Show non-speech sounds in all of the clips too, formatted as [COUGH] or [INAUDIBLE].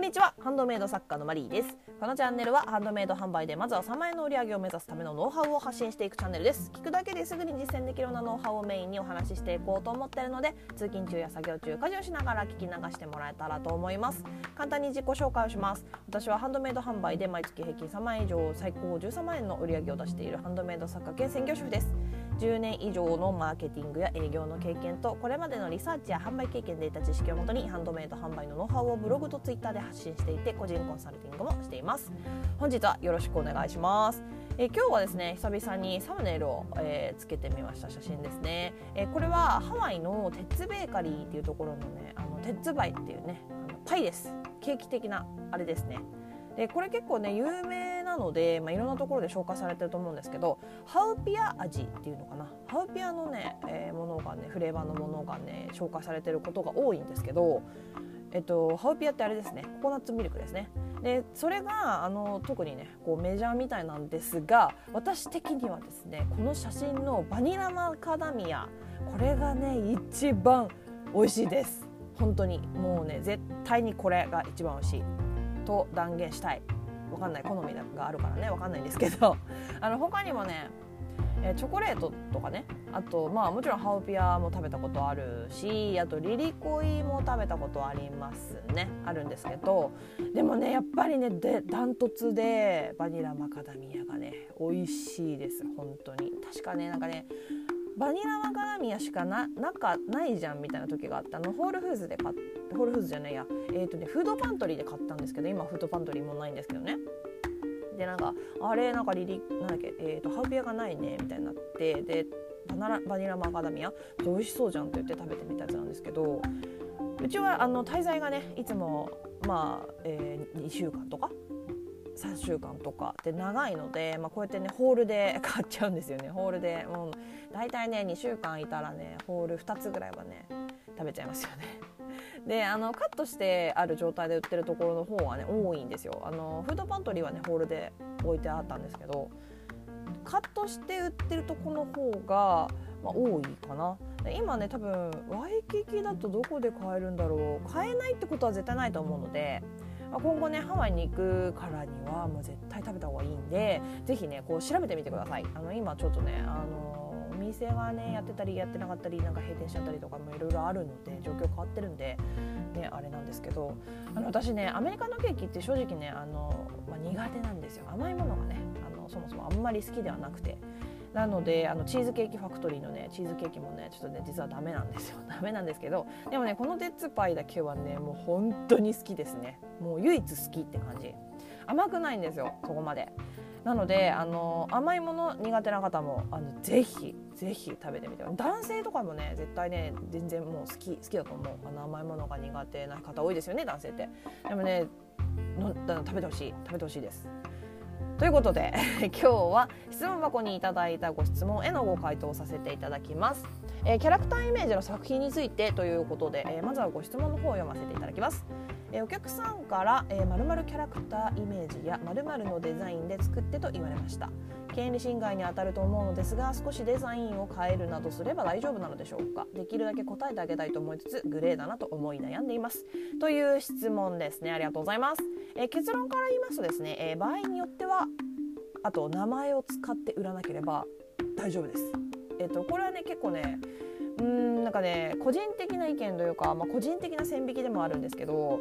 んにちは。ハンドメイド作家のマリーです。このチャンネルはハンドメイド販売でまずは3万円の売り上げを目指すためのノウハウを発信していくチャンネルです。聞くだけですぐに実践できるようなノウハウをメインにお話ししていこうと思っているので通勤中や作業中家事をしながら聞き流してもらえたらと思います。簡単に自己紹介をします。私はハンドメイド販売で毎月平均3万円以上最高13万円の売り上げを出しているハンドメイド作家兼専業主婦です。10年以上のマーケティングや営業の経験とこれまでのリサーチや販売経験で得た知識をもとにハンドメイド販売のノウハウをブログとツイッターで発信していて個人コンサルティングもしています。本日はよろしくお願いしますえ今日はですね久々にサムネイルを、えー、つけてみました写真ですね、えこれはハワイのテッツベーカリーっていうところのねあのテッツバイっていうねあのパイです。ケーキ的なあれですね。でこれ結構ね有名ので、まあ、いろんなところで紹介されてると思うんですけどハウピア味っていうのかな？ハウピアのね、えー、ものがねフレーバーのものがね紹介されてることが多いんですけど、えっと、ハウピアってあれですね。ココナッツミルクですね。でそれがあの特にねこうメジャーみたいなんですが私的にはですねこの写真のバニラマカダミアこれがね一番美味しいです。本当に。もうね絶対にこれが一番美味しい。と断言したい。わかんない好みがあるからねわかんないんですけど。[LAUGHS] あの他にもねえチョコレートとかね。あとまあもちろんハウピアも食べたことあるしあとリリコイも食べたことありますね。あるんですけど。でもねやっぱりねでダントツでバニラマカダミアがね美味しいです。本当に。確かねなんかねバニラマカダミアしかななかないじゃんみたいな時があったの。ホールフーズで買っホールフーズじゃないや。えっ、ー、とねフードパントリーで買ったんですけど今フードパントリーもないんですけどね。でなんかあれなんかリリなんだっけ、えーと、ハウピアがないねみたいになってでバナバニラマカダミア？美味しそうじゃんって言って食べてみたやつなんですけどうちはあの滞在がねいつもまあ、えー、2週間とか3週間とかで長いので、まあ、こうやってねホールで買っちゃうんですよね。ホールで。もう大体ね2週間いたらねホール2つぐらいはね食べちゃいますよね。[LAUGHS] であのカットしてある状態で売ってるところの方はね多いんですよ。あのフードパントリーはねホールで置いてあったんですけどカットして売ってるとこの方が、まあ、多いかな。今ね多分ワイキキだとどこで買えるんだろう。買えないってことは絶対ないと思うのでまあ、今後ねハワイに行くからにはもう絶対食べた方がいいんで是非ねこう調べてみてくださいあの今ちょっとねあのお店がねやってたりやってなかったりなんか閉店しちゃったりとかもいろいろあるので状況変わってるんで、ね、あれなんですけどあの私ねアメリカのケーキって正直ねあの、まあ、苦手なんですよ甘いものがねあのそもそもあんまり好きではなくて。なのであのチーズケーキファクトリーのねチーズケーキもねちょっとね実はダメなんですよ。[LAUGHS] ダメなんですけどでもねこのデッツパイだけはねもう本当に好きですね。もう唯一好きって感じ。甘くないんですよそこまで。なのであの甘いもの苦手な方もあのぜひぜひ食べてみて男性とかもね絶対ね全然もう好き好きだと思う。あの甘いものが苦手な方多いですよね男性って。でもねの食べてほしい食べてほしいです。ということで [LAUGHS] 今日は質問箱にいただいたご質問へのご回答をさせていただきます、えー、キャラクターイメージの作品についてということで、えー、まずはご質問の方を読ませていただきます。えお客さんから「まるまるキャラクターイメージやまるのデザインで作って」と言われました。権利侵害にあたると思うのですが少しデザインを変えるなどすれば大丈夫なのでしょうか。できるだけ答えてあげたいと思いつつグレーだなと思い悩んでいます。という質問ですね。ありがとうございます、え結論から言いますとですね、え場合によってはあと名前を使って売らなければ大丈夫です。えっと、これはね結構ねうんなんかね個人的な意見というか、まあ、個人的な線引きでもあるんですけど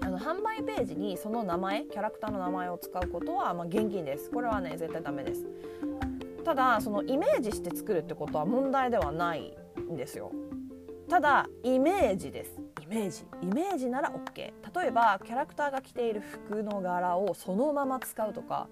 あの販売ページにその名前キャラクターの名前を使うことは、まあ、現金です。これはね絶対ダメです。ただそのイメージして作るってことは問題ではないんですよ。ただイメージです。イメージ。イメージなら OK 例えばキャラクターが着ている服の柄をそのまま使うとか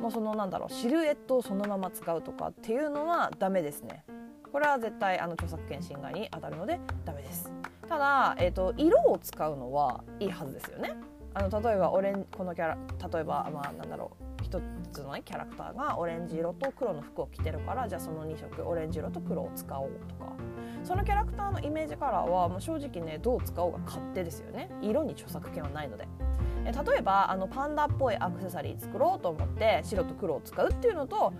もうそのなんだろうシルエットをそのまま使うとかっていうのはダメですね。これは絶対あの著作権侵害に当たるのでダメです。ただ、えーと、色を使うのはいいはずですよね。あの例えばオレンこのキャラ例えばまあなんだろう一つの、ね、キャラクターがオレンジ色と黒の服を着てるからじゃあその2色オレンジ色と黒を使おうとか。そのキャラクターのイメージカラーはもう正直ねどう使おうが勝手ですよね。色に著作権はないので。例えばあのパンダっぽいアクセサリー作ろうと思って白と黒を使うっていうのと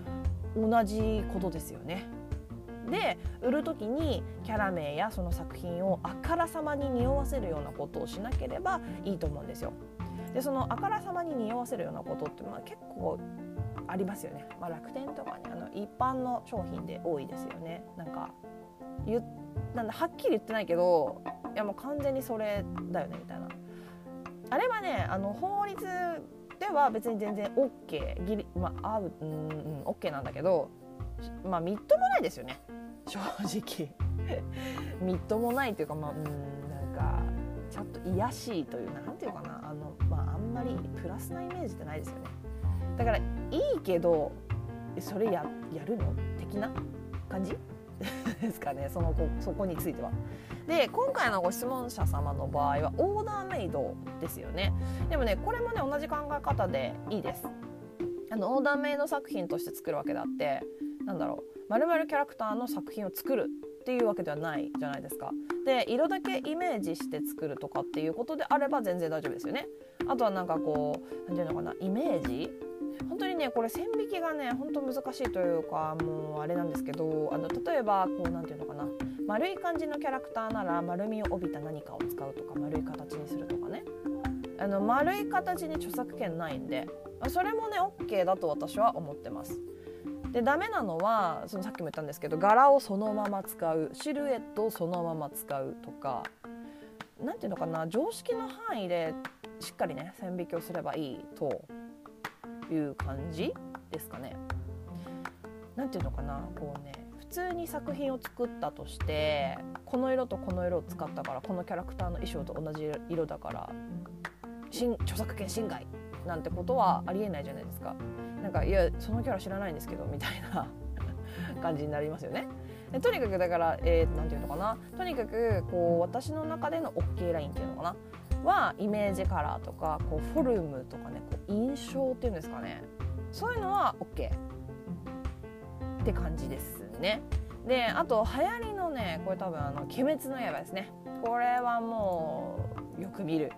同じことですよね。で売る時にキャラ名やその作品をあからさまに匂わせるようなことをしなければいいと思うんですよ。でそのあからさまに匂わせるようなことってまあ結構ありますよね、まあ、楽天とかねあの一般の商品で多いですよね。なんか言なんだはっきり言ってないけどいやもう完全にそれだよねみたいな。あれはねあの法律では別に全然 OK ギリまあ合ううんうん OK なんだけどまあみっともないですよね。正直。みっともないというかまあうんなんかちょっと癒しいというなんていうかな。あのまああんまりプラスなイメージってないですよね。だからいいけどそれややるの的な感じ？[LAUGHS] ですかね。そのそこについては。で今回のご質問者様の場合はオーダーメイドですよね。でもねこれもね同じ考え方でいいです。あのオーダーメイド作品として作るわけであってなんだろうまるまるキャラクターの作品を作るっていうわけではないじゃないですか。で色だけイメージして作るとかっていうことであれば全然大丈夫ですよね。あとはなんかこう何て言うのかなイメージ？本当にねこれ線引きがね本当難しいというかもうあれなんですけどあの例えばこう何て言うのかな丸い感じのキャラクターなら丸みを帯びた何かを使うとか丸い形にするとかねあの丸い形に著作権ないんでそれもね OK だと私は思ってます。でダメなのはそのさっきも言ったんですけど柄をそのまま使うシルエットをそのまま使うとか何ていうのかな常識の範囲でしっかりね線引きをすればいいという感じですかね。なんていうのかなこうね普通に作品を作ったとしてこの色とこの色を使ったからこのキャラクターの衣装と同じ色だから著作権侵害なんてことはありえないじゃないですか。なんかいやそのキャラ知らないんですけどみたいな [LAUGHS] 感じになりますよね。とにかくだから何、えー、て言うのかなとにかくこう私の中での OK ラインっていうのかなはイメージカラーとかこうフォルムとかねこう印象っていうんですかねそういうのは OK って感じですね。であと流行りのねこれ多分あの「鬼滅の刃」ですねこれはもうよく見る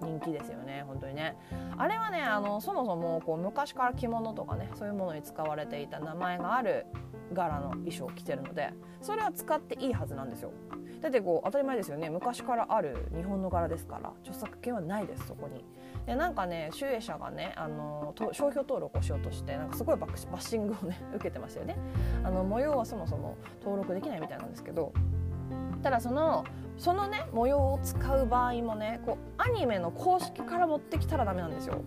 人気ですよね本当にね。あれはねあのそもそもこう昔から着物とかねそういうものに使われていた名前がある柄の衣装を着てるのでそれは使っていいはずなんですよ。だってこう当たり前ですよね。昔からある日本の柄ですから著作権はないですそこに。でなんかね集英社がねあの商標登録をしようとしてなんかすごいバッシングをね [LAUGHS] 受けてましたよね。あの模様はそもそも登録できないみたいなんですけどただそのそのね模様を使う場合もねこうアニメの公式から持ってきたらダメなんですよ。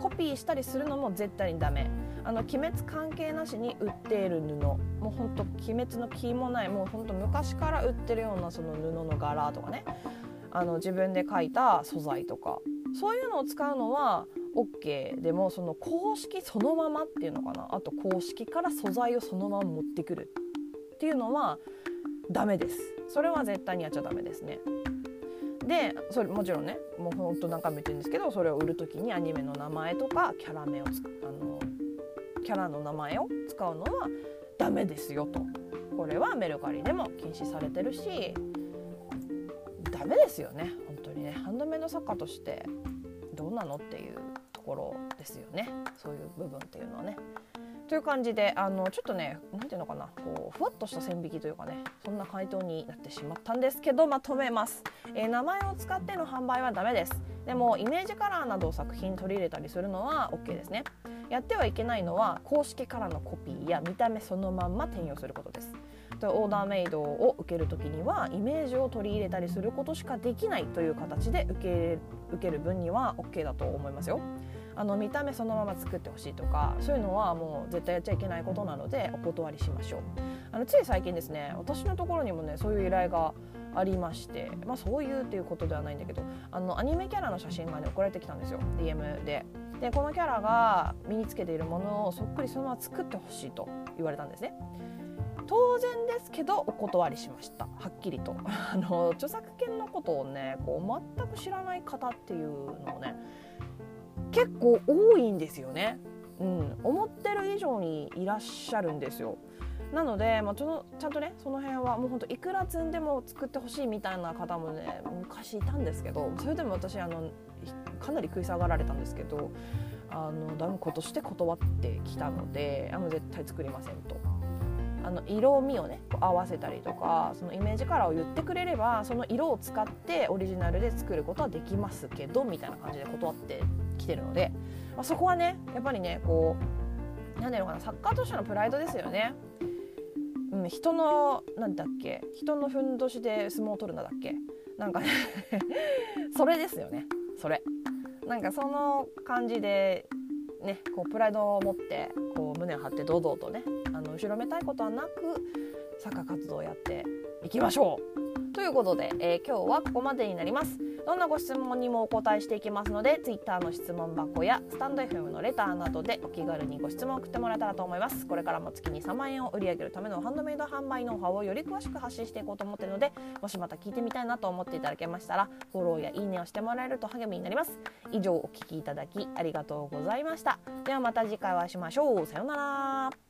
コピーしたりするのも絶対にダメ。あの鬼滅関係なしに売っている布。もうほんと鬼滅の気もない。もうほんと昔から売ってるようなその布の柄とかね。あの自分で描いた素材とか。そういうのを使うのは OK でもその公式そのままっていうのかな。あと公式から素材をそのまま持ってくるっていうのはダメです。それは絶対にやっちゃダメですね。でそれもちろんねもうほんと何回も言ってるんですけどそれを売る時にアニメの名前とかキャラ名をつあのキャラの名前を使うのはダメですよと。これはメルカリでも禁止されてるしダメですよね。本当にね。ハンドメイド作家としてどうなのっていうところですよね。そういう部分っていうのはね。という感じであのちょっとね何ていうのかなこうふわっとした線引きというかねそんな回答になってしまったんですけどまとめます、えー、名前を使っての販売はダメです。でもイメージカラーなどを作品取り入れたりするのは OK ですね。やってはいけないのは公式カラーのコピーや見た目そのまんま転用することです。オーダーメイドを受ける時にはイメージを取り入れたりすることしかできないという形で受け受ける分には OK だと思いますよ。あの見た目そのまま作ってほしいとかそういうのはもう絶対やっちゃいけないことなのでお断りしましょう。あのつい最近ですね私のところにもねそういう依頼がありまして、まあ、そういうっていうことではないんだけどあのアニメキャラの写真がね送られてきたんですよ。DM で。でこのキャラが身につけているものをそっくりそのまま作ってほしいと言われたんですね。当然ですけどお断りしました。はっきりと。[LAUGHS] あの著作権のことをねこう全く知らない方っていうのをね結構多いんですよね、うん、思ってる以上にいらっしゃるんですよ。なので、まあ、ちょちゃんとねその辺はもうほんといくら積んでも作ってほしいみたいな方もね昔いたんですけどそれでも私あのかなり食い下がられたんですけどあの断固として断ってきたのであの絶対作りませんと。あの色味をね合わせたりとかそのイメージカラーを言ってくれればその色を使ってオリジナルで作ることはできますけどみたいな感じで断ってきてるので、まあ、そこはねやっぱりねこう何ていうのかなサッカーとしてのプライドですよね。うん、人のなんだっけ人のふんどしで相撲を取るなだっけ。なんかね [LAUGHS] それですよね。それ。なんかその感じでねこうプライドを持ってこう胸を張って堂々とねあの後ろめたいことはなくサッカー活動をやっていきましょう。ということで、えー、今日はここまでになります。どんなご質問にもお答えしていきますので Twitter の質問箱やスタンド FM のレターなどでお気軽にご質問を送ってもらえたらと思います。これからも月に3万円を売り上げるためのハンドメイド販売ノウハウをより詳しく発信していこうと思っているのでもしまた聞いてみたいなと思っていただけましたらフォローやいいねをしてもらえると励みになります。以上お聴きいただきありがとうございました。ではまた次回お会いしましょう。さようなら。